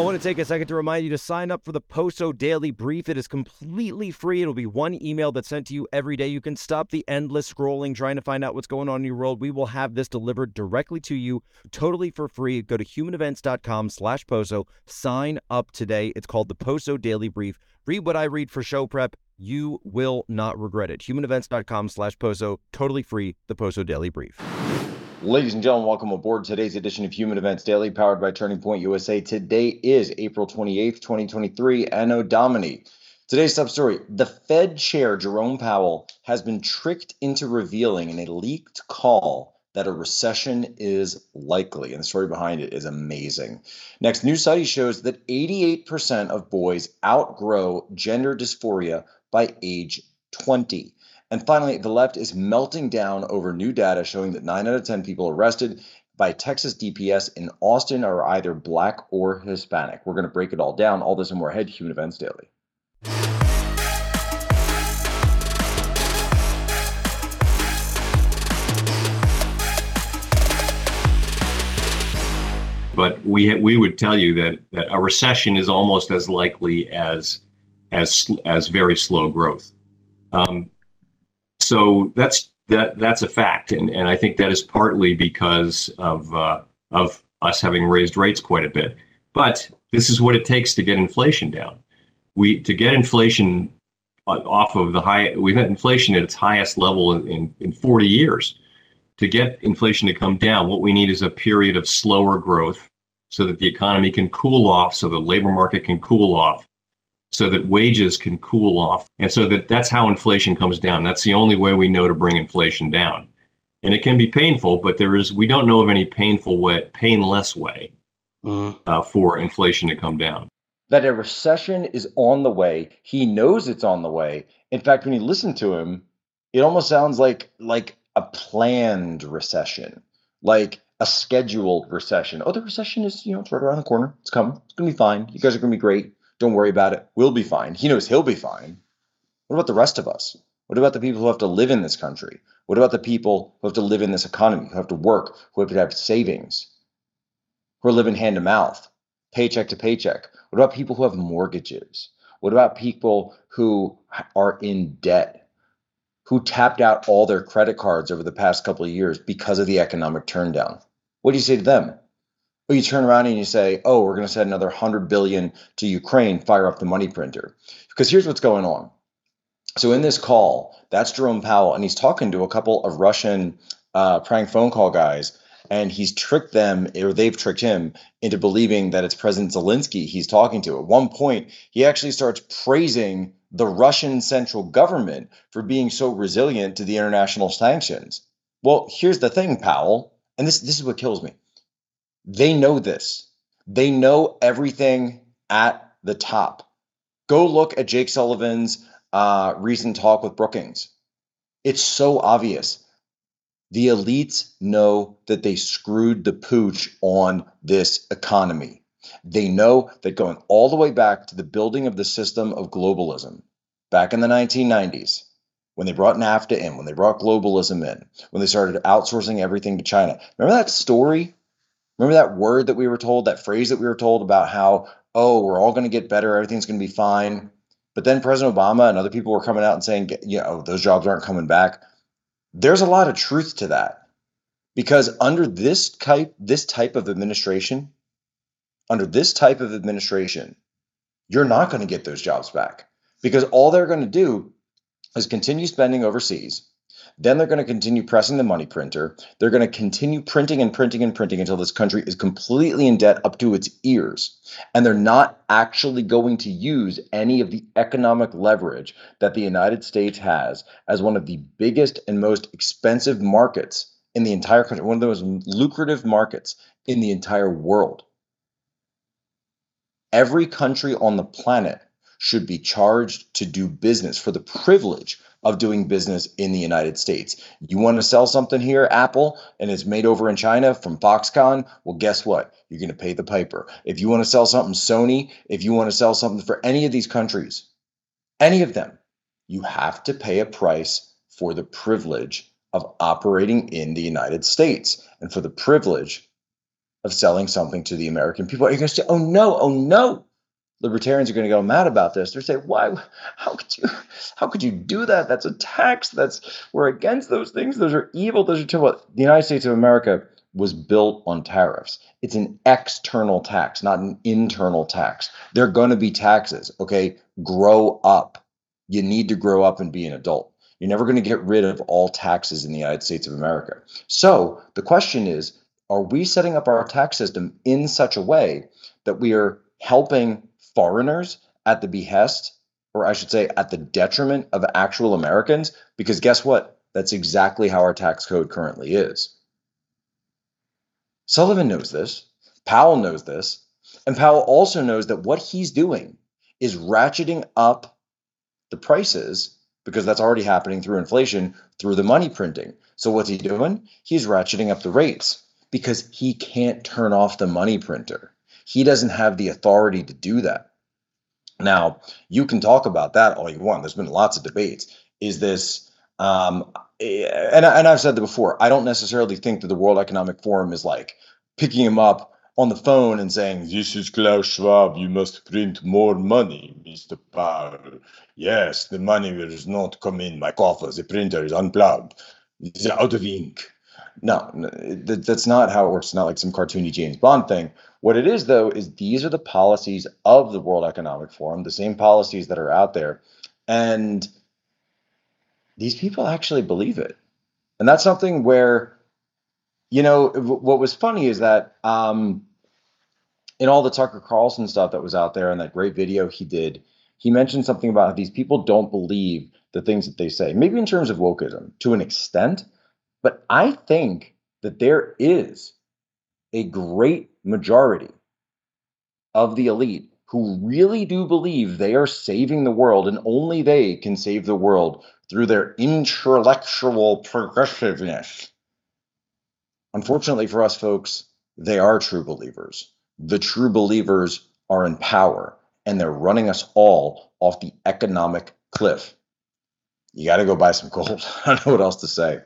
I want to take a second to remind you to sign up for the Poso Daily Brief. It is completely free. It'll be one email that's sent to you every day. You can stop the endless scrolling trying to find out what's going on in your world. We will have this delivered directly to you totally for free. Go to humanevents.com slash Poso. Sign up today. It's called the Poso Daily Brief. Read what I read for show prep. You will not regret it. Humanevents.com slash Poso. Totally free. The Poso Daily Brief. Ladies and gentlemen, welcome aboard today's edition of Human Events Daily, powered by Turning Point USA. Today is April 28th, 2023, Anno Domini. Today's top story The Fed chair, Jerome Powell, has been tricked into revealing in a leaked call that a recession is likely. And the story behind it is amazing. Next, new study shows that 88% of boys outgrow gender dysphoria by age 20. And finally, the left is melting down over new data showing that 9 out of 10 people arrested by Texas DPS in Austin are either black or Hispanic. We're going to break it all down. All this and more ahead, Human Events Daily. But we we would tell you that, that a recession is almost as likely as as as very slow growth. Um, so that's that that's a fact, and and I think that is partly because of uh, of us having raised rates quite a bit. But this is what it takes to get inflation down. We to get inflation off of the high. We've had inflation at its highest level in, in, in 40 years. To get inflation to come down, what we need is a period of slower growth so that the economy can cool off, so the labor market can cool off, so that wages can cool off. And so that that's how inflation comes down. That's the only way we know to bring inflation down. And it can be painful but there is we don't know of any painful way painless way mm-hmm. uh, for inflation to come down. That a recession is on the way. He knows it's on the way. In fact when you listen to him it almost sounds like like a planned recession like a scheduled recession. Oh the recession is you know it's right around the corner. It's coming. It's gonna be fine. You guys are gonna be great don't worry about it. We'll be fine. He knows he'll be fine. What about the rest of us? What about the people who have to live in this country? What about the people who have to live in this economy, who have to work, who have to have savings, who are living hand to mouth, paycheck to paycheck? What about people who have mortgages? What about people who are in debt, who tapped out all their credit cards over the past couple of years because of the economic turndown? What do you say to them? But you turn around and you say, "Oh, we're going to send another 100 billion to Ukraine, fire up the money printer." Because here's what's going on. So in this call, that's Jerome Powell and he's talking to a couple of Russian uh, prank phone call guys and he's tricked them or they've tricked him into believing that it's President Zelensky he's talking to. At one point, he actually starts praising the Russian central government for being so resilient to the international sanctions. Well, here's the thing, Powell, and this this is what kills me. They know this. They know everything at the top. Go look at Jake Sullivan's uh, recent talk with Brookings. It's so obvious. The elites know that they screwed the pooch on this economy. They know that going all the way back to the building of the system of globalism back in the 1990s, when they brought NAFTA in, when they brought globalism in, when they started outsourcing everything to China. Remember that story Remember that word that we were told, that phrase that we were told about how, oh, we're all going to get better, everything's going to be fine. But then President Obama and other people were coming out and saying, you know, those jobs aren't coming back. There's a lot of truth to that. Because under this type, this type of administration, under this type of administration, you're not going to get those jobs back. Because all they're going to do is continue spending overseas then they're going to continue pressing the money printer. They're going to continue printing and printing and printing until this country is completely in debt up to its ears. And they're not actually going to use any of the economic leverage that the United States has as one of the biggest and most expensive markets in the entire country, one of the most lucrative markets in the entire world. Every country on the planet should be charged to do business for the privilege of doing business in the United States. You want to sell something here, Apple, and it's made over in China from Foxconn? Well, guess what? You're going to pay the piper. If you want to sell something Sony, if you want to sell something for any of these countries, any of them, you have to pay a price for the privilege of operating in the United States and for the privilege of selling something to the American people. Are you going to say, oh no, oh no? Libertarians are going to go mad about this. They're saying, why? How could you? How could you do that? That's a tax. That's we're against those things. Those are evil. Those are terrible. The United States of America was built on tariffs. It's an external tax, not an internal tax. There are going to be taxes. Okay, grow up. You need to grow up and be an adult. You're never going to get rid of all taxes in the United States of America. So the question is are we setting up our tax system in such a way that we are helping foreigners at the behest, or I should say, at the detriment of actual Americans? Because guess what? That's exactly how our tax code currently is. Sullivan knows this. Powell knows this. And Powell also knows that what he's doing is ratcheting up the prices because that's already happening through inflation through the money printing. So what's he doing? He's ratcheting up the rates because he can't turn off the money printer. He doesn't have the authority to do that. Now, you can talk about that all you want. There's been lots of debates. Is this, um, and, and I've said that before, I don't necessarily think that the World Economic Forum is like picking him up on the phone and saying, This is Klaus Schwab, you must print more money, Mr. Powell. Yes, the money will not come in my coffer. The printer is unplugged. It's out of ink. No, that's not how it works. It's not like some cartoony James Bond thing. What it is, though, is these are the policies of the World Economic Forum, the same policies that are out there. And these people actually believe it. And that's something where, you know, what was funny is that um, in all the Tucker Carlson stuff that was out there and that great video he did, he mentioned something about how these people don't believe the things that they say, maybe in terms of wokeism to an extent but I think that there is a great majority of the elite who really do believe they are saving the world and only they can save the world through their intellectual progressiveness. Unfortunately for us folks, they are true believers. The true believers are in power and they're running us all off the economic cliff. You got to go buy some gold. I don't know what else to say.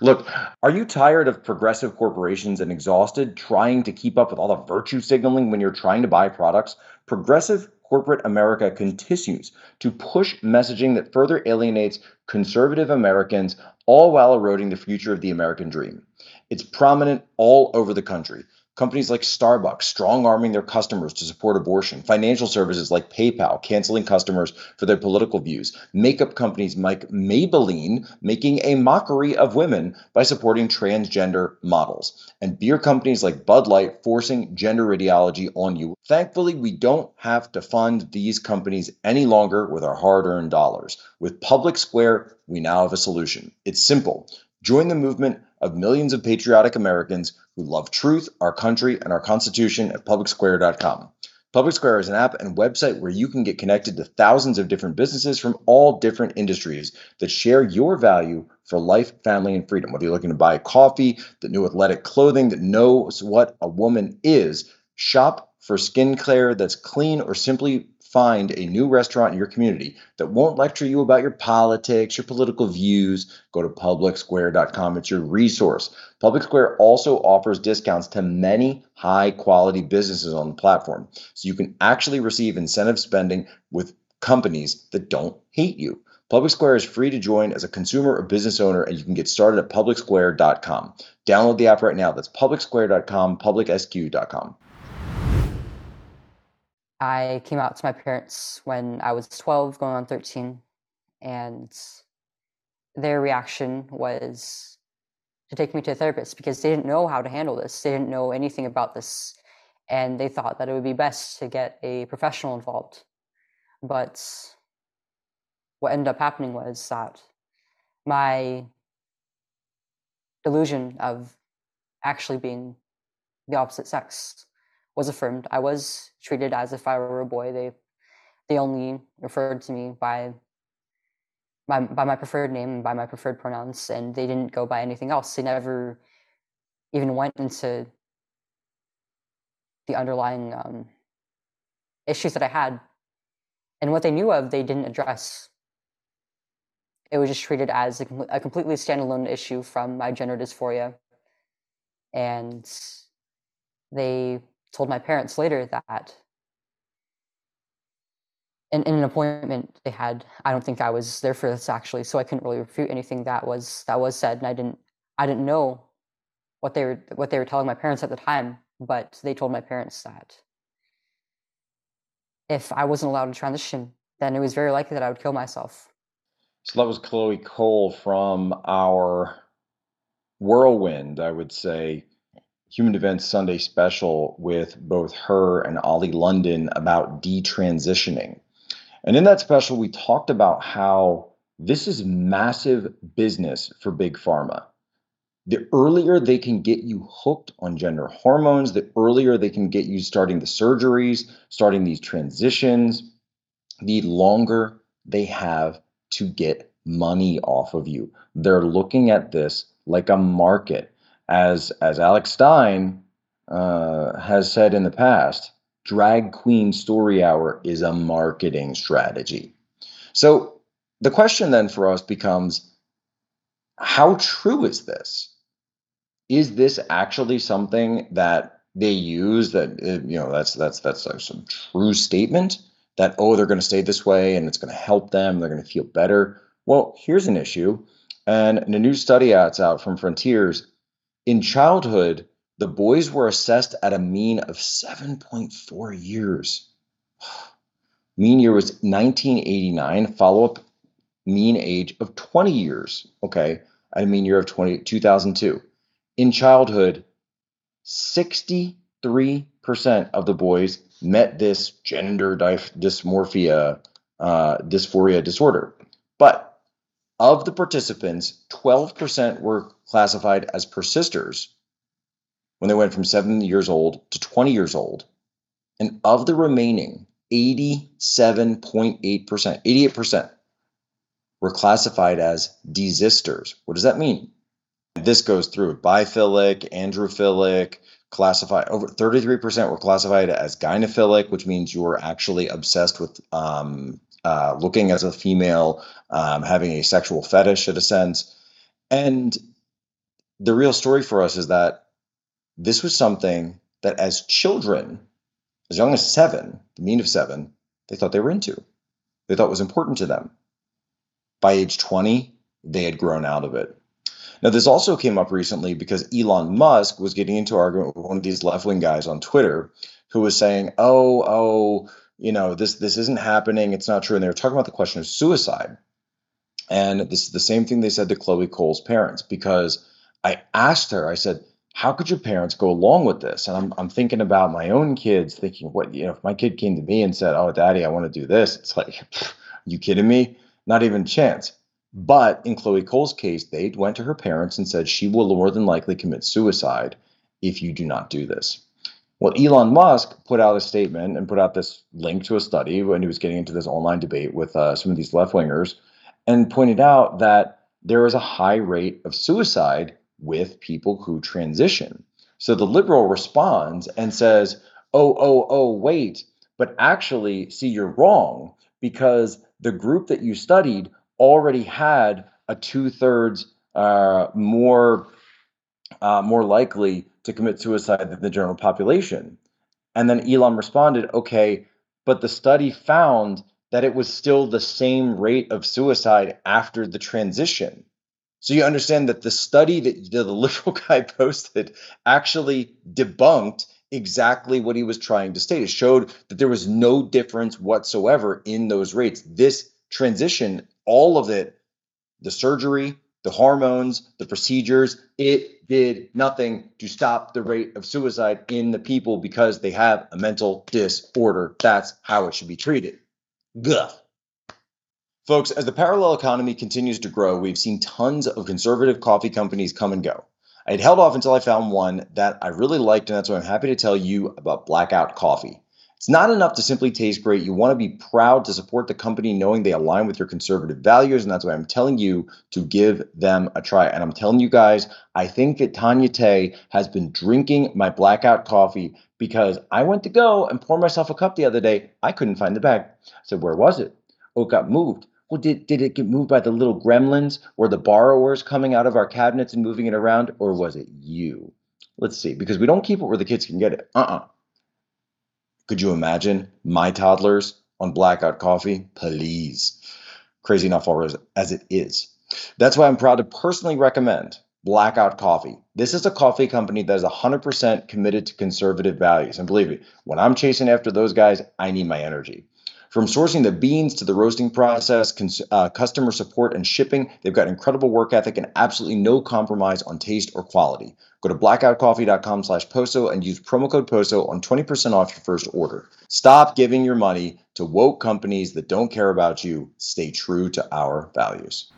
Look, are you tired of progressive corporations and exhausted trying to keep up with all the virtue signaling when you're trying to buy products? Progressive corporate America continues to push messaging that further alienates conservative Americans, all while eroding the future of the American dream. It's prominent all over the country. Companies like Starbucks strong arming their customers to support abortion. Financial services like PayPal canceling customers for their political views. Makeup companies like Maybelline making a mockery of women by supporting transgender models. And beer companies like Bud Light forcing gender ideology on you. Thankfully, we don't have to fund these companies any longer with our hard earned dollars. With Public Square, we now have a solution. It's simple. Join the movement of millions of patriotic Americans who love truth, our country, and our Constitution at PublicSquare.com. Public Square is an app and website where you can get connected to thousands of different businesses from all different industries that share your value for life, family, and freedom. Whether you're looking to buy coffee, the new athletic clothing that knows what a woman is, shop for skincare that's clean, or simply find a new restaurant in your community that won't lecture you about your politics, your political views, go to publicsquare.com. It's your resource. Public Square also offers discounts to many high quality businesses on the platform. So you can actually receive incentive spending with companies that don't hate you. Public Square is free to join as a consumer or business owner, and you can get started at publicsquare.com. Download the app right now. That's publicsquare.com, publicsq.com. I came out to my parents when I was 12, going on 13, and their reaction was to take me to a therapist because they didn't know how to handle this. They didn't know anything about this, and they thought that it would be best to get a professional involved. But what ended up happening was that my delusion of actually being the opposite sex was affirmed. I was treated as if I were a boy. They they only referred to me by my by my preferred name and by my preferred pronouns, and they didn't go by anything else. They never even went into the underlying um, issues that I had, and what they knew of, they didn't address. It was just treated as a, a completely standalone issue from my gender dysphoria, and they told my parents later that in, in an appointment they had, I don't think I was there for this actually, so I couldn't really refute anything that was that was said, and I didn't I didn't know what they were what they were telling my parents at the time, but they told my parents that if I wasn't allowed to transition, then it was very likely that I would kill myself. So that was Chloe Cole from our whirlwind, I would say, Human Events Sunday special with both her and Ollie London about detransitioning. And in that special, we talked about how this is massive business for Big Pharma. The earlier they can get you hooked on gender hormones, the earlier they can get you starting the surgeries, starting these transitions, the longer they have to get money off of you. They're looking at this like a market. As, as Alex Stein uh, has said in the past, drag queen story hour is a marketing strategy. So the question then for us becomes how true is this? Is this actually something that they use that uh, you know that's that's that's a, some true statement that oh they're going to stay this way and it's going to help them they're going to feel better well here's an issue and in a new study that's out from frontiers in childhood the boys were assessed at a mean of 7.4 years. Mean year was 1989, follow up mean age of 20 years. Okay, a mean year of 20, 2002. In childhood, 63% of the boys met this gender dysmorphia, uh, dysphoria disorder. But of the participants, 12% were classified as persisters, when they went from seven years old to 20 years old. And of the remaining 87.8%, 88% were classified as desisters. What does that mean? This goes through biphilic, androphilic, classified over 33% were classified as gynophilic, which means you are actually obsessed with um, uh, looking as a female, um, having a sexual fetish in a sense. And the real story for us is that this was something that as children, as young as seven, the mean of seven, they thought they were into. They thought was important to them. By age 20, they had grown out of it. Now, this also came up recently because Elon Musk was getting into argument with one of these left wing guys on Twitter who was saying, oh, oh, you know, this this isn't happening. It's not true. And they were talking about the question of suicide. And this is the same thing they said to Chloe Cole's parents because I asked her, I said, how could your parents go along with this? And I'm, I'm thinking about my own kids, thinking, what, you know, if my kid came to me and said, Oh, daddy, I want to do this, it's like, you kidding me? Not even a chance. But in Chloe Cole's case, they went to her parents and said she will more than likely commit suicide if you do not do this. Well, Elon Musk put out a statement and put out this link to a study when he was getting into this online debate with uh, some of these left wingers and pointed out that there is a high rate of suicide with people who transition. So the liberal responds and says, oh, oh, oh, wait, but actually, see, you're wrong because the group that you studied already had a two thirds uh, more uh, more likely to commit suicide than the general population. And then Elon responded, okay, but the study found that it was still the same rate of suicide after the transition. So you understand that the study that the liberal guy posted actually debunked exactly what he was trying to state. It showed that there was no difference whatsoever in those rates. This transition, all of it, the surgery, the hormones, the procedures, it did nothing to stop the rate of suicide in the people because they have a mental disorder. That's how it should be treated. Guff. Folks, as the parallel economy continues to grow, we've seen tons of conservative coffee companies come and go. I had held off until I found one that I really liked, and that's why I'm happy to tell you about Blackout Coffee. It's not enough to simply taste great. You want to be proud to support the company knowing they align with your conservative values, and that's why I'm telling you to give them a try. And I'm telling you guys, I think that Tanya Tay has been drinking my Blackout coffee because I went to go and pour myself a cup the other day. I couldn't find the bag. I said, Where was it? Oh, it got moved. Well, did, did it get moved by the little gremlins or the borrowers coming out of our cabinets and moving it around, or was it you? Let's see, because we don't keep it where the kids can get it. Uh uh Could you imagine my toddlers on blackout coffee? Please. Crazy enough as it is. That's why I'm proud to personally recommend Blackout Coffee. This is a coffee company that is 100% committed to conservative values. And believe me, when I'm chasing after those guys, I need my energy. From sourcing the beans to the roasting process, cons- uh, customer support, and shipping, they've got incredible work ethic and absolutely no compromise on taste or quality. Go to blackoutcoffee.com slash POSO and use promo code POSO on 20% off your first order. Stop giving your money to woke companies that don't care about you. Stay true to our values.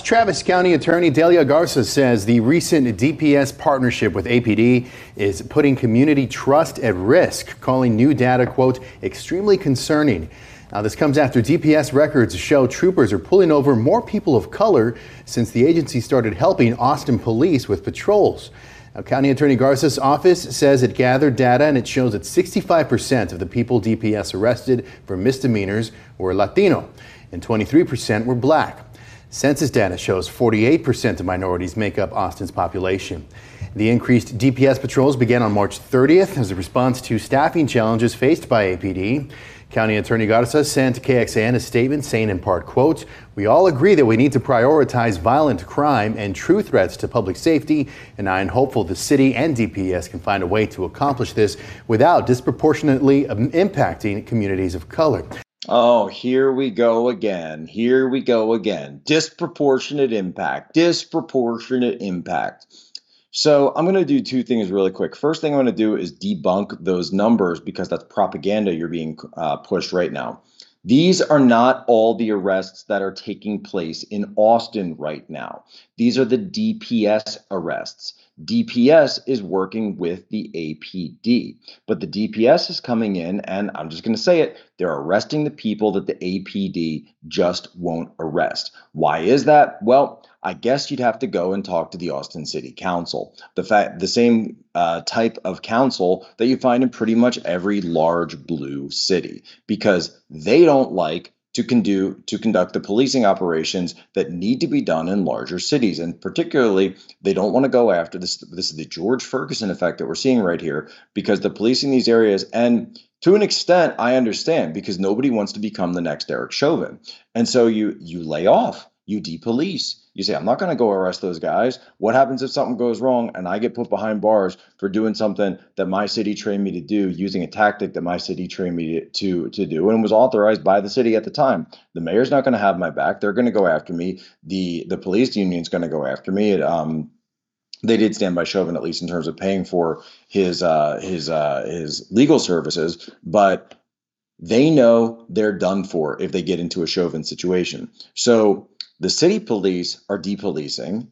Travis County Attorney Delia Garza says the recent DPS partnership with APD is putting community trust at risk, calling new data, quote, extremely concerning. Now, this comes after DPS records show troopers are pulling over more people of color since the agency started helping Austin police with patrols. Now, County Attorney Garza's office says it gathered data and it shows that 65% of the people DPS arrested for misdemeanors were Latino and 23% were black. Census data shows 48% of minorities make up Austin's population. The increased DPS patrols began on March 30th as a response to staffing challenges faced by APD. County Attorney Garza sent KXAN a statement saying in part, quote, we all agree that we need to prioritize violent crime and true threats to public safety, and I am hopeful the city and DPS can find a way to accomplish this without disproportionately um, impacting communities of color. Oh, here we go again. Here we go again. Disproportionate impact. Disproportionate impact. So I'm going to do two things really quick. First thing I'm going to do is debunk those numbers because that's propaganda you're being uh, pushed right now. These are not all the arrests that are taking place in Austin right now. These are the DPS arrests. DPS is working with the APD, but the DPS is coming in, and I'm just going to say it they're arresting the people that the APD just won't arrest. Why is that? Well, I guess you'd have to go and talk to the Austin City Council, the fact the same uh, type of council that you find in pretty much every large blue city, because they don't like to, do, to conduct the policing operations that need to be done in larger cities. And particularly, they don't want to go after this. This is the George Ferguson effect that we're seeing right here because the police in these areas, and to an extent, I understand because nobody wants to become the next Derek Chauvin. And so you you lay off, you depolice, you say, I'm not going to go arrest those guys. What happens if something goes wrong and I get put behind bars for doing something that my city trained me to do, using a tactic that my city trained me to, to do and was authorized by the city at the time? The mayor's not going to have my back. They're going to go after me. The the police union's going to go after me. It, um, they did stand by Chauvin at least in terms of paying for his uh, his uh, his legal services, but they know they're done for if they get into a Chauvin situation. So the city police are depolicing,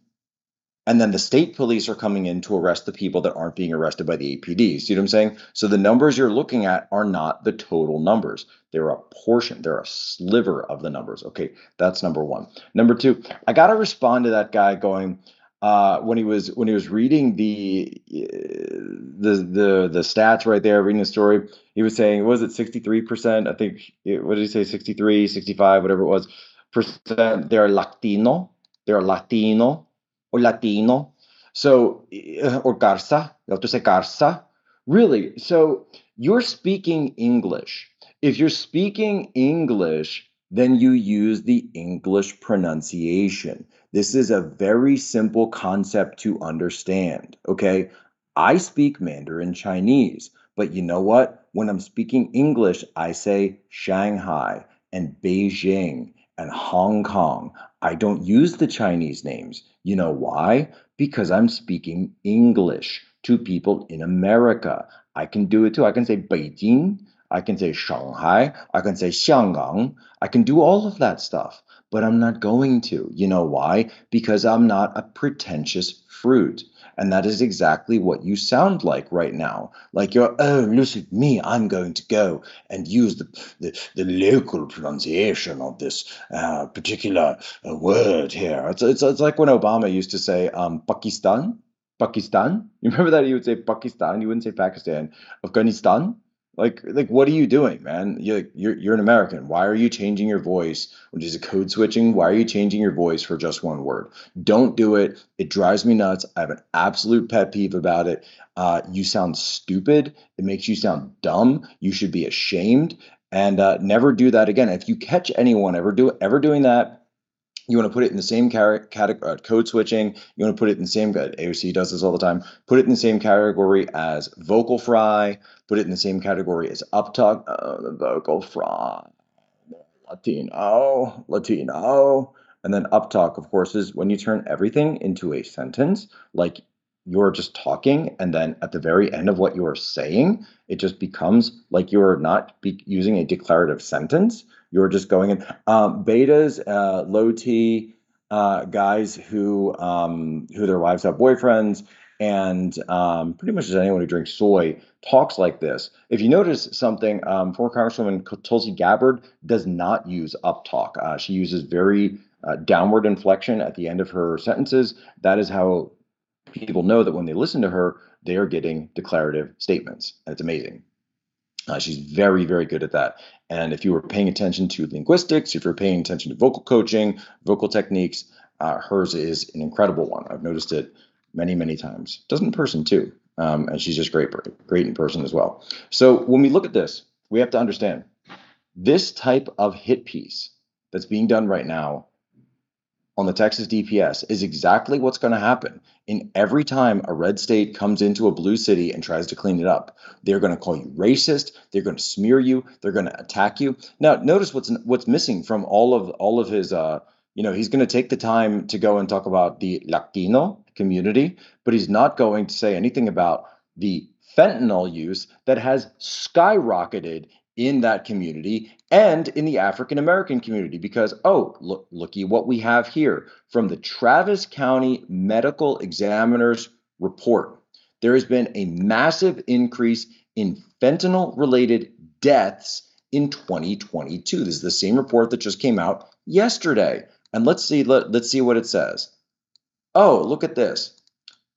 and then the state police are coming in to arrest the people that aren't being arrested by the APD. See what I'm saying? So the numbers you're looking at are not the total numbers. They're a portion, they're a sliver of the numbers. Okay, that's number one. Number two, I got to respond to that guy going, uh, when he was when he was reading the the the the stats right there, reading the story, he was saying, was it 63%? I think, what did he say, 63, 65, whatever it was percent they're Latino, they're Latino or Latino. So, uh, or Garza, you have to say Garza. Really? So you're speaking English. If you're speaking English, then you use the English pronunciation. This is a very simple concept to understand. Okay. I speak Mandarin Chinese, but you know what? When I'm speaking English, I say Shanghai and Beijing and Hong Kong. I don't use the Chinese names. You know why? Because I'm speaking English to people in America. I can do it too. I can say Beijing. I can say Shanghai. I can say Xianggang. I can do all of that stuff, but I'm not going to. You know why? Because I'm not a pretentious fruit. And that is exactly what you sound like right now. Like you're, oh, look at me, I'm going to go and use the, the, the local pronunciation of this uh, particular uh, word here. It's, it's, it's like when Obama used to say um, Pakistan. Pakistan. You remember that he would say Pakistan, you wouldn't say Pakistan. Afghanistan. Like, like, what are you doing, man? You're, you're, you're an American. Why are you changing your voice, which is a code switching? Why are you changing your voice for just one word? Don't do it. It drives me nuts. I have an absolute pet peeve about it. Uh, you sound stupid. It makes you sound dumb. You should be ashamed and uh, never do that again. If you catch anyone ever do ever doing that, you want to put it in the same category, uh, code switching. You want to put it in the same, AOC does this all the time, put it in the same category as vocal fry, put it in the same category as uptalk, uh, the vocal fry, Latino, Latino. And then uptalk, of course, is when you turn everything into a sentence, like you're just talking, and then at the very end of what you are saying, it just becomes like you're not using a declarative sentence you're just going in. Um, betas, uh, low T uh, guys who um, who their wives have boyfriends, and um, pretty much as anyone who drinks soy talks like this. If you notice something, um, former Congresswoman Tulsi Gabbard does not use up talk. Uh, she uses very uh, downward inflection at the end of her sentences. That is how people know that when they listen to her, they are getting declarative statements. It's amazing. Uh, she's very, very good at that. And if you were paying attention to linguistics, if you're paying attention to vocal coaching, vocal techniques, uh, hers is an incredible one. I've noticed it many, many times. Does in person too. Um, and she's just great, great in person as well. So when we look at this, we have to understand this type of hit piece that's being done right now on the Texas DPS is exactly what's going to happen. In every time a red state comes into a blue city and tries to clean it up, they're going to call you racist. They're going to smear you. They're going to attack you. Now, notice what's what's missing from all of all of his. Uh, you know, he's going to take the time to go and talk about the Latino community, but he's not going to say anything about the fentanyl use that has skyrocketed in that community and in the African American community because oh look looky what we have here from the Travis County Medical Examiner's report. There has been a massive increase in fentanyl related deaths in 2022 this is the same report that just came out yesterday. And let's see let, let's see what it says. Oh look at this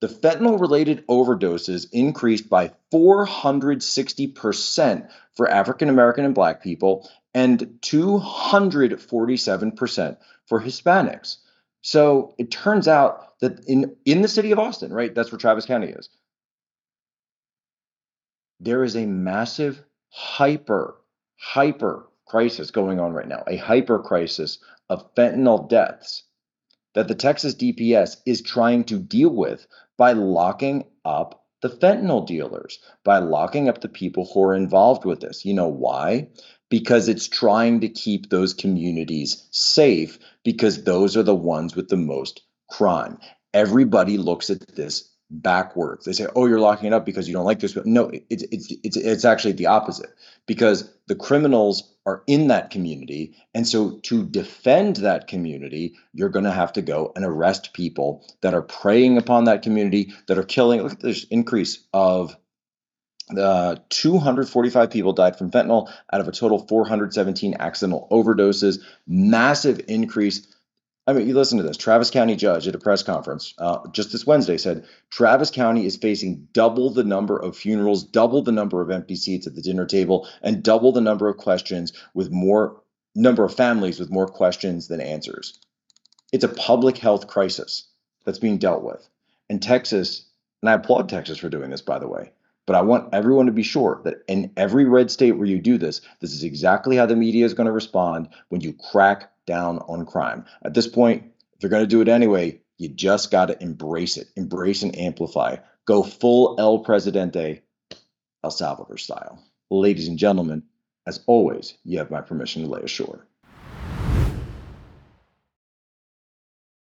the fentanyl related overdoses increased by 460% for African American and Black people and 247% for Hispanics. So it turns out that in, in the city of Austin, right, that's where Travis County is, there is a massive hyper, hyper crisis going on right now, a hyper crisis of fentanyl deaths that the Texas DPS is trying to deal with by locking up the fentanyl dealers, by locking up the people who are involved with this. You know why? Because it's trying to keep those communities safe because those are the ones with the most crime. Everybody looks at this backwards. They say, "Oh, you're locking it up because you don't like this." But No, it's it's it's it's actually the opposite because the criminals are in that community, and so to defend that community, you're going to have to go and arrest people that are preying upon that community, that are killing. Look at this increase of uh, 245 people died from fentanyl out of a total 417 accidental overdoses. Massive increase I mean, you listen to this. Travis County judge at a press conference uh, just this Wednesday said Travis County is facing double the number of funerals, double the number of empty seats at the dinner table, and double the number of questions with more number of families with more questions than answers. It's a public health crisis that's being dealt with. And Texas, and I applaud Texas for doing this, by the way, but I want everyone to be sure that in every red state where you do this, this is exactly how the media is going to respond when you crack down on crime. At this point, if you're going to do it anyway, you just got to embrace it, embrace and amplify. Go full El Presidente, El Salvador style. Ladies and gentlemen, as always, you have my permission to lay ashore.